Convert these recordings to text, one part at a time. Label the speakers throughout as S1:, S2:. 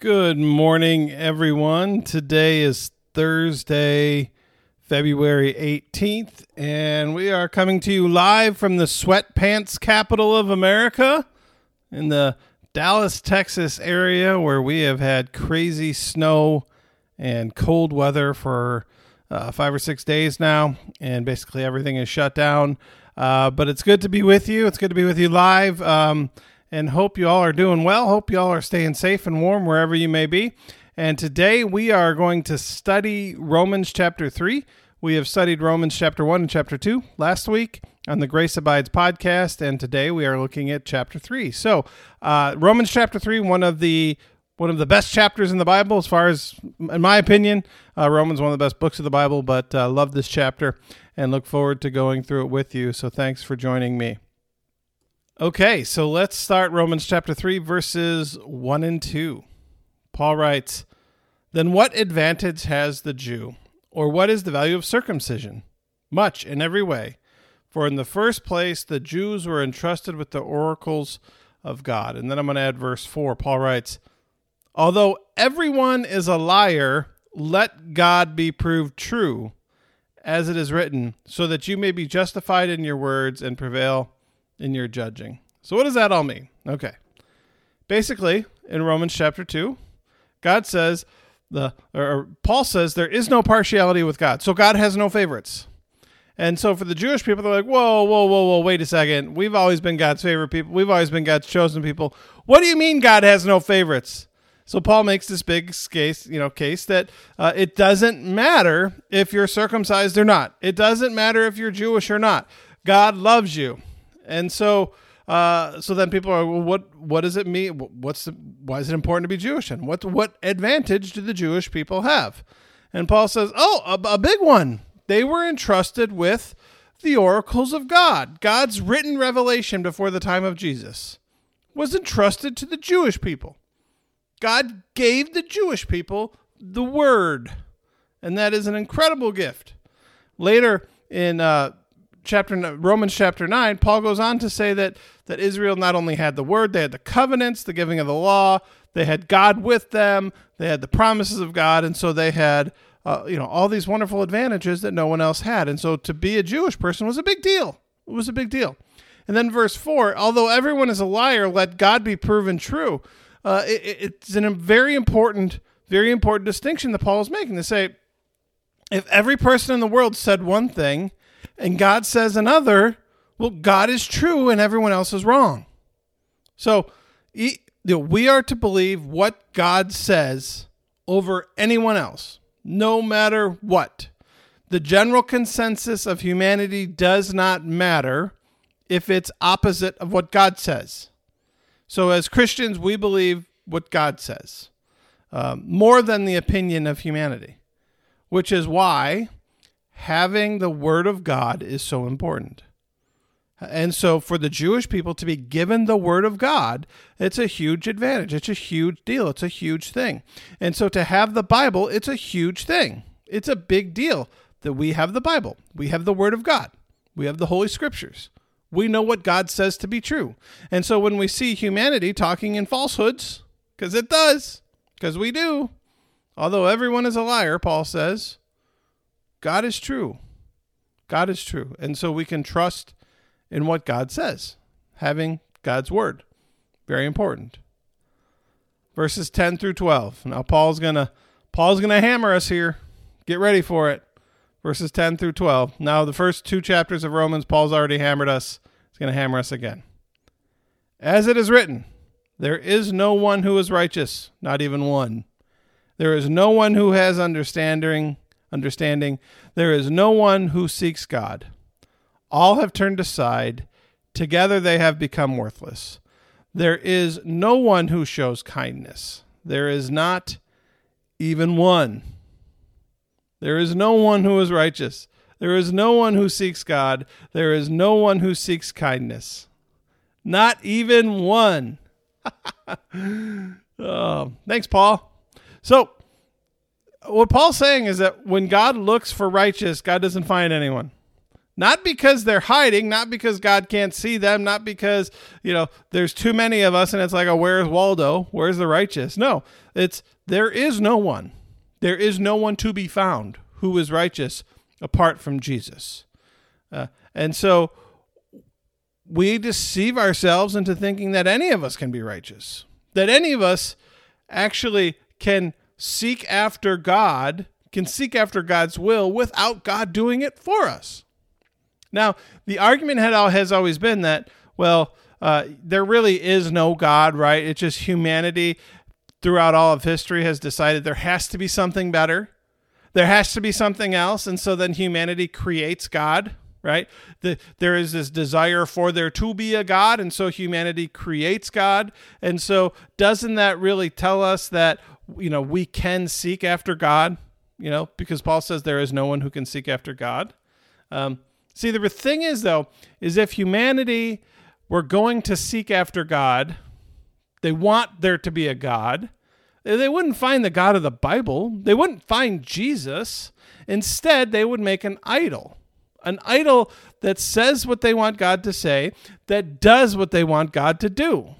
S1: Good morning, everyone. Today is Thursday, February 18th, and we are coming to you live from the sweatpants capital of America in the Dallas, Texas area where we have had crazy snow and cold weather for uh, five or six days now, and basically everything is shut down. Uh, but it's good to be with you. It's good to be with you live. Um, and hope you all are doing well. Hope you all are staying safe and warm wherever you may be. And today we are going to study Romans chapter 3. We have studied Romans chapter 1 and chapter 2 last week on the Grace Abides podcast, and today we are looking at chapter 3. So, uh, Romans chapter 3, one of the one of the best chapters in the Bible, as far as, in my opinion, uh, Romans one of the best books of the Bible. But uh, love this chapter and look forward to going through it with you. So thanks for joining me. Okay, so let's start Romans chapter 3, verses 1 and 2. Paul writes, Then what advantage has the Jew? Or what is the value of circumcision? Much in every way. For in the first place, the Jews were entrusted with the oracles of God. And then I'm going to add verse 4. Paul writes, Although everyone is a liar, let God be proved true, as it is written, so that you may be justified in your words and prevail in your judging. So, what does that all mean? Okay. Basically, in Romans chapter 2, God says, the or Paul says there is no partiality with God. So God has no favorites. And so for the Jewish people, they're like, whoa, whoa, whoa, whoa, wait a second. We've always been God's favorite people. We've always been God's chosen people. What do you mean God has no favorites? So Paul makes this big case, you know, case that uh, it doesn't matter if you're circumcised or not. It doesn't matter if you're Jewish or not. God loves you. And so, uh, so then people are, well, what, what does it mean? What's the, why is it important to be Jewish? And what, what advantage do the Jewish people have? And Paul says, oh, a, a big one. They were entrusted with the oracles of God. God's written revelation before the time of Jesus was entrusted to the Jewish people. God gave the Jewish people the word, and that is an incredible gift. Later in uh, chapter Romans chapter 9, Paul goes on to say that that Israel not only had the word, they had the covenants, the giving of the law, they had God with them, they had the promises of God, and so they had uh, you know all these wonderful advantages that no one else had. And so to be a Jewish person was a big deal. It was a big deal. And then verse 4, although everyone is a liar, let God be proven true. Uh, it, it's a very important very important distinction that Paul is making to say if every person in the world said one thing and God says another, well, God is true and everyone else is wrong. So we are to believe what God says over anyone else, no matter what. The general consensus of humanity does not matter if it's opposite of what God says. So, as Christians, we believe what God says um, more than the opinion of humanity, which is why having the word of God is so important. And so, for the Jewish people to be given the word of God, it's a huge advantage. It's a huge deal. It's a huge thing. And so, to have the Bible, it's a huge thing. It's a big deal that we have the Bible. We have the word of God. We have the Holy Scriptures. We know what God says to be true. And so, when we see humanity talking in falsehoods, because it does, because we do, although everyone is a liar, Paul says, God is true. God is true. And so we can trust in what God says, having God's word. Very important. Verses 10 through 12. Now Paul's going to Paul's going to hammer us here. Get ready for it. Verses 10 through 12. Now the first two chapters of Romans Paul's already hammered us. He's going to hammer us again. As it is written, there is no one who is righteous, not even one. There is no one who has understanding understanding, there is no one who seeks God. All have turned aside, together they have become worthless. There is no one who shows kindness. There is not even one. There is no one who is righteous. There is no one who seeks God. There is no one who seeks kindness. Not even one. oh, thanks, Paul. So, what Paul's saying is that when God looks for righteous, God doesn't find anyone. Not because they're hiding, not because God can't see them, not because, you know, there's too many of us and it's like, oh, where's Waldo? Where's the righteous? No, it's there is no one. There is no one to be found who is righteous apart from Jesus. Uh, and so we deceive ourselves into thinking that any of us can be righteous, that any of us actually can seek after God, can seek after God's will without God doing it for us. Now, the argument has always been that, well, uh, there really is no God, right? It's just humanity throughout all of history has decided there has to be something better. There has to be something else. And so then humanity creates God, right? The, there is this desire for there to be a God. And so humanity creates God. And so doesn't that really tell us that, you know, we can seek after God? You know, because Paul says there is no one who can seek after God. Um, See, the thing is, though, is if humanity were going to seek after God, they want there to be a God, they wouldn't find the God of the Bible. They wouldn't find Jesus. Instead, they would make an idol. An idol that says what they want God to say, that does what they want God to do.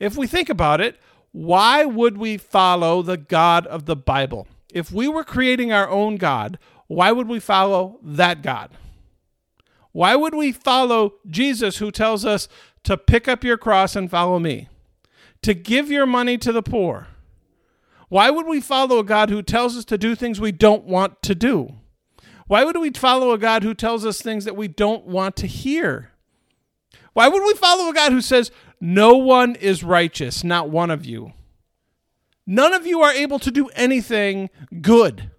S1: If we think about it, why would we follow the God of the Bible? If we were creating our own God, why would we follow that God? Why would we follow Jesus who tells us to pick up your cross and follow me? To give your money to the poor? Why would we follow a God who tells us to do things we don't want to do? Why would we follow a God who tells us things that we don't want to hear? Why would we follow a God who says, No one is righteous, not one of you? None of you are able to do anything good.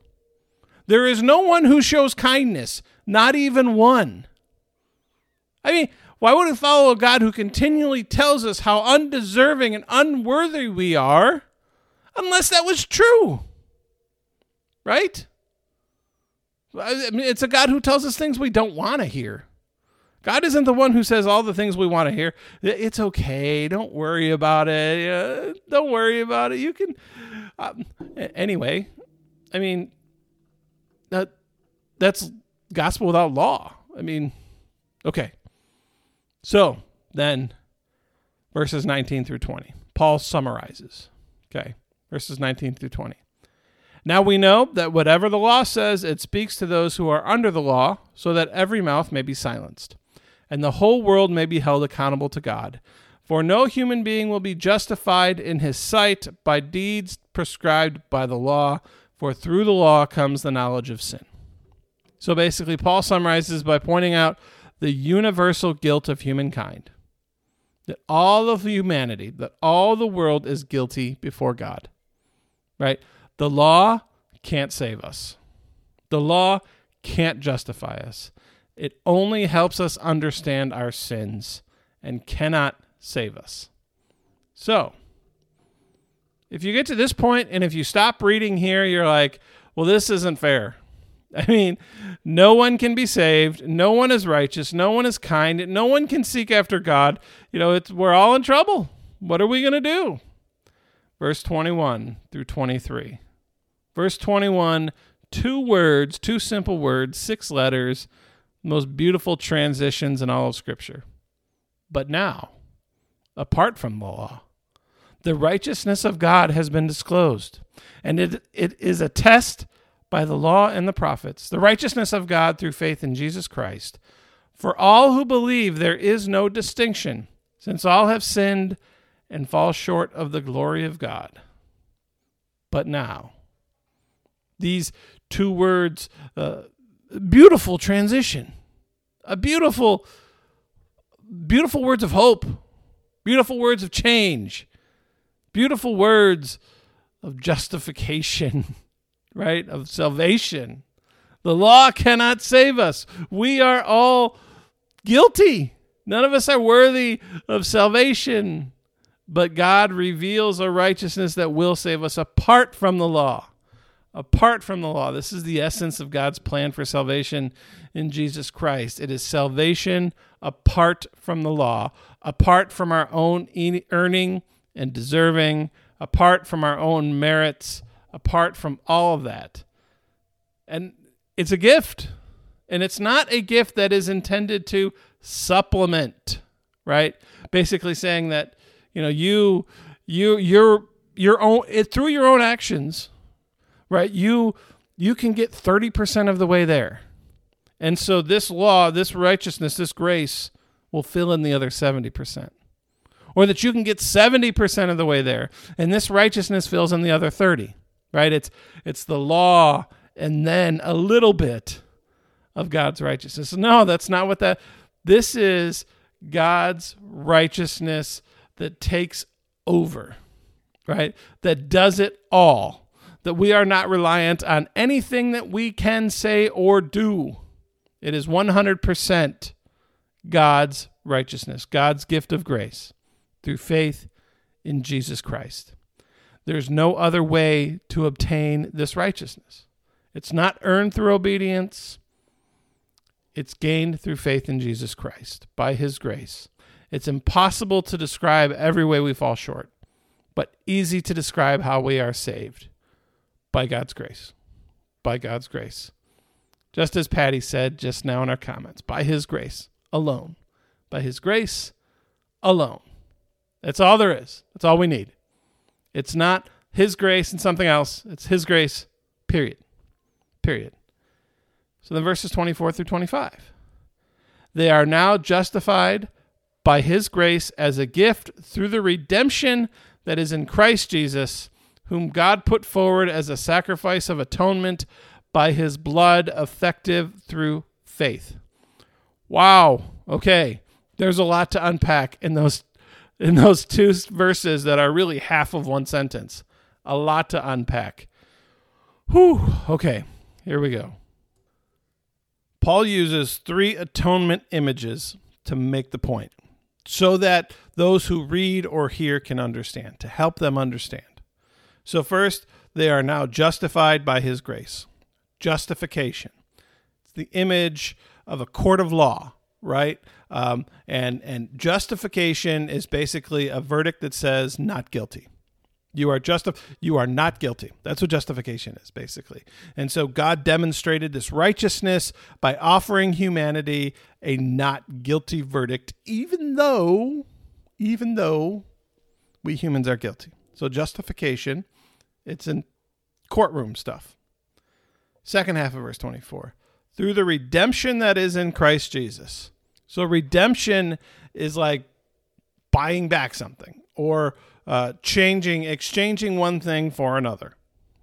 S1: There is no one who shows kindness, not even one. I mean, why would we follow a God who continually tells us how undeserving and unworthy we are unless that was true? Right? I mean, it's a God who tells us things we don't want to hear. God isn't the one who says all the things we want to hear. It's okay. Don't worry about it. Uh, don't worry about it. You can. Um, anyway, I mean, that that's gospel without law. I mean, okay. So then, verses 19 through 20, Paul summarizes. Okay, verses 19 through 20. Now we know that whatever the law says, it speaks to those who are under the law, so that every mouth may be silenced, and the whole world may be held accountable to God. For no human being will be justified in his sight by deeds prescribed by the law, for through the law comes the knowledge of sin. So basically, Paul summarizes by pointing out the universal guilt of humankind. That all of humanity, that all the world is guilty before God. Right? The law can't save us. The law can't justify us. It only helps us understand our sins and cannot save us. So, if you get to this point and if you stop reading here, you're like, well, this isn't fair. I mean, no one can be saved. No one is righteous. No one is kind. No one can seek after God. You know, it's, we're all in trouble. What are we going to do? Verse 21 through 23. Verse 21, two words, two simple words, six letters, most beautiful transitions in all of Scripture. But now, apart from the law, the righteousness of God has been disclosed, and it, it is a test by the law and the prophets, the righteousness of God through faith in Jesus Christ. For all who believe, there is no distinction, since all have sinned and fall short of the glory of God. But now, these two words, uh, beautiful transition, a beautiful, beautiful words of hope, beautiful words of change, beautiful words of justification. right, of salvation. The law cannot save us. We are all guilty. None of us are worthy of salvation, but God reveals a righteousness that will save us apart from the law. Apart from the law. This is the essence of God's plan for salvation in Jesus Christ. It is salvation apart from the law, apart from our own earning and deserving, apart from our own merits apart from all of that. And it's a gift. And it's not a gift that is intended to supplement, right? Basically saying that, you know, you you your your own it, through your own actions, right? You you can get 30% of the way there. And so this law, this righteousness, this grace will fill in the other 70%. Or that you can get 70% of the way there and this righteousness fills in the other 30. Right? It's it's the law and then a little bit of God's righteousness. No, that's not what that this is God's righteousness that takes over. Right? That does it all. That we are not reliant on anything that we can say or do. It is 100% God's righteousness, God's gift of grace through faith in Jesus Christ. There's no other way to obtain this righteousness. It's not earned through obedience, it's gained through faith in Jesus Christ by his grace. It's impossible to describe every way we fall short, but easy to describe how we are saved by God's grace. By God's grace. Just as Patty said just now in our comments, by his grace alone. By his grace alone. That's all there is. That's all we need. It's not his grace and something else. It's his grace, period. Period. So then verses 24 through 25. They are now justified by his grace as a gift through the redemption that is in Christ Jesus, whom God put forward as a sacrifice of atonement by his blood, effective through faith. Wow. Okay. There's a lot to unpack in those in those two verses that are really half of one sentence. A lot to unpack. Whew. Okay, here we go. Paul uses three atonement images to make the point so that those who read or hear can understand, to help them understand. So, first, they are now justified by his grace. Justification. It's the image of a court of law, right? Um, and and justification is basically a verdict that says not guilty. You are just you are not guilty. That's what justification is basically. And so God demonstrated this righteousness by offering humanity a not guilty verdict even though even though we humans are guilty. So justification it's in courtroom stuff. Second half of verse 24. Through the redemption that is in Christ Jesus so redemption is like buying back something or uh, changing, exchanging one thing for another,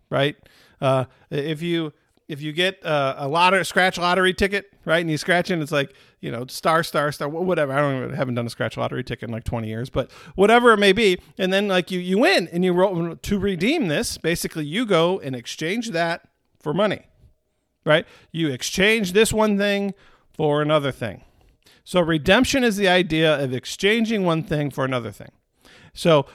S1: right? Uh, if you if you get uh, a lottery scratch lottery ticket, right, and you scratch it, it's like you know star star star whatever. I don't I haven't done a scratch lottery ticket in like twenty years, but whatever it may be, and then like you you win and you roll to redeem this. Basically, you go and exchange that for money, right? You exchange this one thing for another thing. So redemption is the idea of exchanging one thing for another thing. So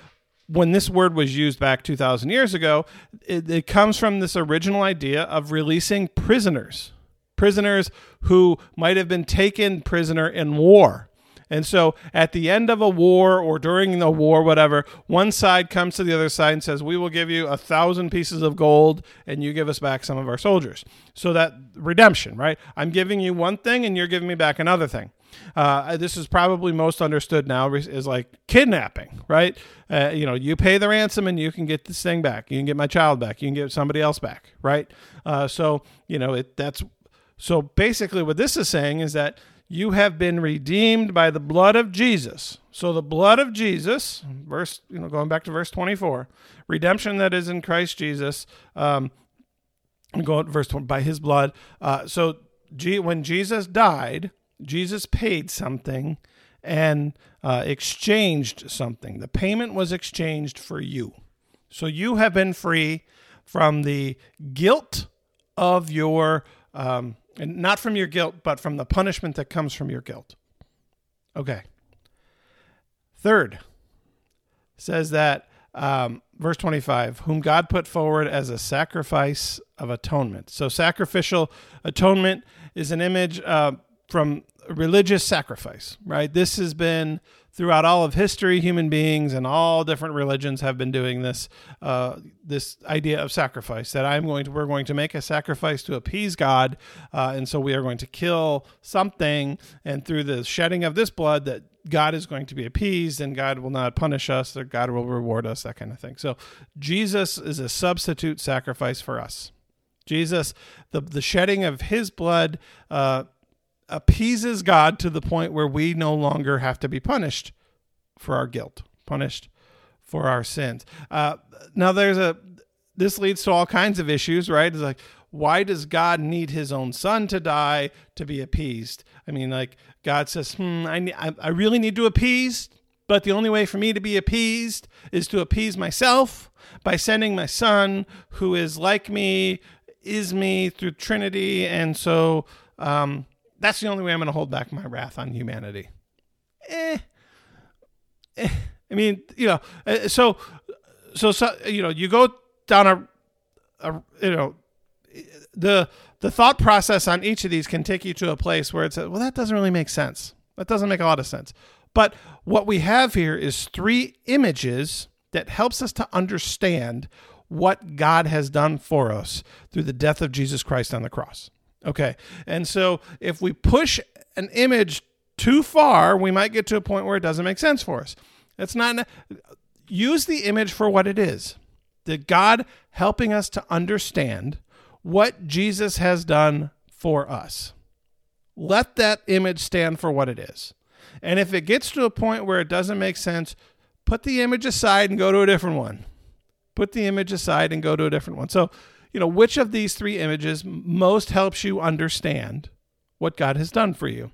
S1: when this word was used back 2,000 years ago, it, it, comes from this original idea of releasing prisoners, prisoners who might have been taken prisoner in war. And so at the end of a war or during the war, whatever, one side comes to the other side and says, We will give you a thousand pieces of gold and you give us back some of our soldiers. So that redemption, right? I'm giving you one thing and you're giving me back another thing. Uh, this is probably most understood now is like kidnapping, right? Uh, you know, you pay the ransom and you can get this thing back. You can get my child back. You can get somebody else back, right? Uh, so you know, it that's so basically what this is saying is that you have been redeemed by the blood of Jesus. So the blood of Jesus, verse, you know, going back to verse 24, redemption that is in Christ Jesus, um, go to verse 20, by his blood. Uh, so G, when Jesus died, Jesus paid something and uh, exchanged something. The payment was exchanged for you. So you have been free from the guilt of your, um, and not from your guilt, but from the punishment that comes from your guilt. Okay. Third, says that um, verse 25, whom God put forward as a sacrifice of atonement. So, sacrificial atonement is an image uh, from religious sacrifice, right? This has been throughout all of history. Human beings and all different religions have been doing this. Uh, this idea of sacrifice that I'm going to, we're going to make a sacrifice to appease God, uh, and so we are going to kill something, and through the shedding of this blood, that God is going to be appeased, and God will not punish us, or God will reward us, that kind of thing. So Jesus is a substitute sacrifice for us. Jesus, the the shedding of His blood. Uh, appeases God to the point where we no longer have to be punished for our guilt, punished for our sins. Uh, now, there's a this leads to all kinds of issues, right? It's like, why does God need His own Son to die to be appeased? I mean, like God says, hmm, I I really need to appease, but the only way for me to be appeased is to appease myself by sending my Son, who is like me, is me through Trinity, and so. Um, that's the only way I'm going to hold back my wrath on humanity. Eh. eh. I mean, you know, uh, so, so, so, you know, you go down a, a, you know, the the thought process on each of these can take you to a place where it's well, that doesn't really make sense. That doesn't make a lot of sense. But what we have here is three images that helps us to understand what God has done for us through the death of Jesus Christ on the cross. Okay. And so if we push an image too far, we might get to a point where it doesn't make sense for us. It's not use the image for what it is. The God helping us to understand what Jesus has done for us. Let that image stand for what it is. And if it gets to a point where it doesn't make sense, put the image aside and go to a different one. Put the image aside and go to a different one. So you know, which of these three images most helps you understand what God has done for you?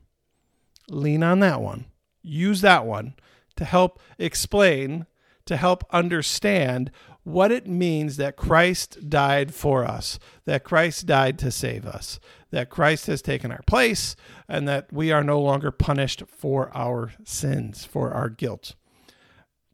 S1: Lean on that one. Use that one to help explain, to help understand what it means that Christ died for us, that Christ died to save us, that Christ has taken our place, and that we are no longer punished for our sins, for our guilt.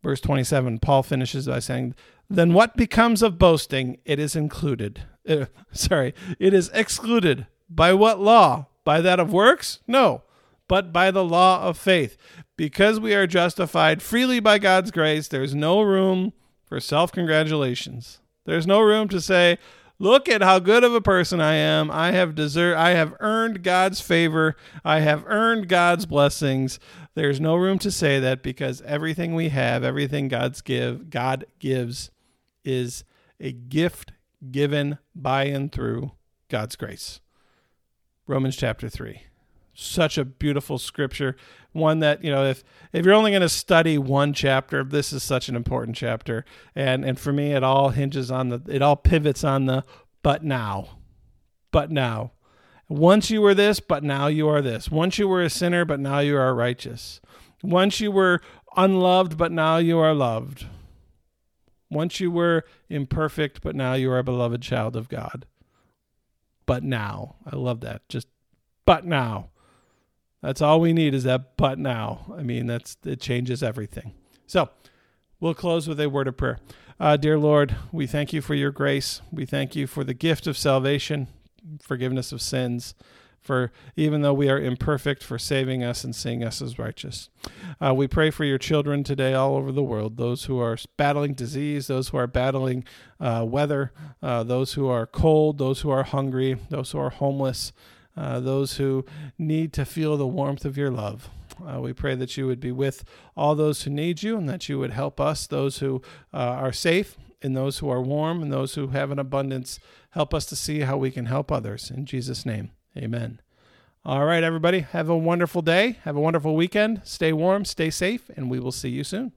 S1: Verse 27, Paul finishes by saying, then what becomes of boasting? It is included. Uh, sorry, it is excluded. By what law? By that of works? No, but by the law of faith. Because we are justified freely by God's grace, there's no room for self congratulations. There's no room to say, Look at how good of a person I am. I have deserved I have earned God's favor. I have earned God's blessings. There's no room to say that because everything we have, everything God's give, God gives is a gift given by and through God's grace. Romans chapter 3. Such a beautiful scripture. One that, you know, if if you're only going to study one chapter, this is such an important chapter. And and for me it all hinges on the it all pivots on the but now. But now. Once you were this, but now you are this. Once you were a sinner, but now you are righteous. Once you were unloved, but now you are loved. Once you were imperfect, but now you are a beloved child of God. But now, I love that. Just but now. That's all we need is that but now. I mean, that's it changes everything. So, we'll close with a word of prayer. Uh, dear Lord, we thank you for your grace. We thank you for the gift of salvation, forgiveness of sins for even though we are imperfect, for saving us and seeing us as righteous. Uh, we pray for your children today all over the world, those who are battling disease, those who are battling uh, weather, uh, those who are cold, those who are hungry, those who are homeless, uh, those who need to feel the warmth of your love. Uh, we pray that you would be with all those who need you and that you would help us, those who uh, are safe, and those who are warm, and those who have an abundance. Help us to see how we can help others. In Jesus' name. Amen. All right, everybody, have a wonderful day. Have a wonderful weekend. Stay warm, stay safe, and we will see you soon.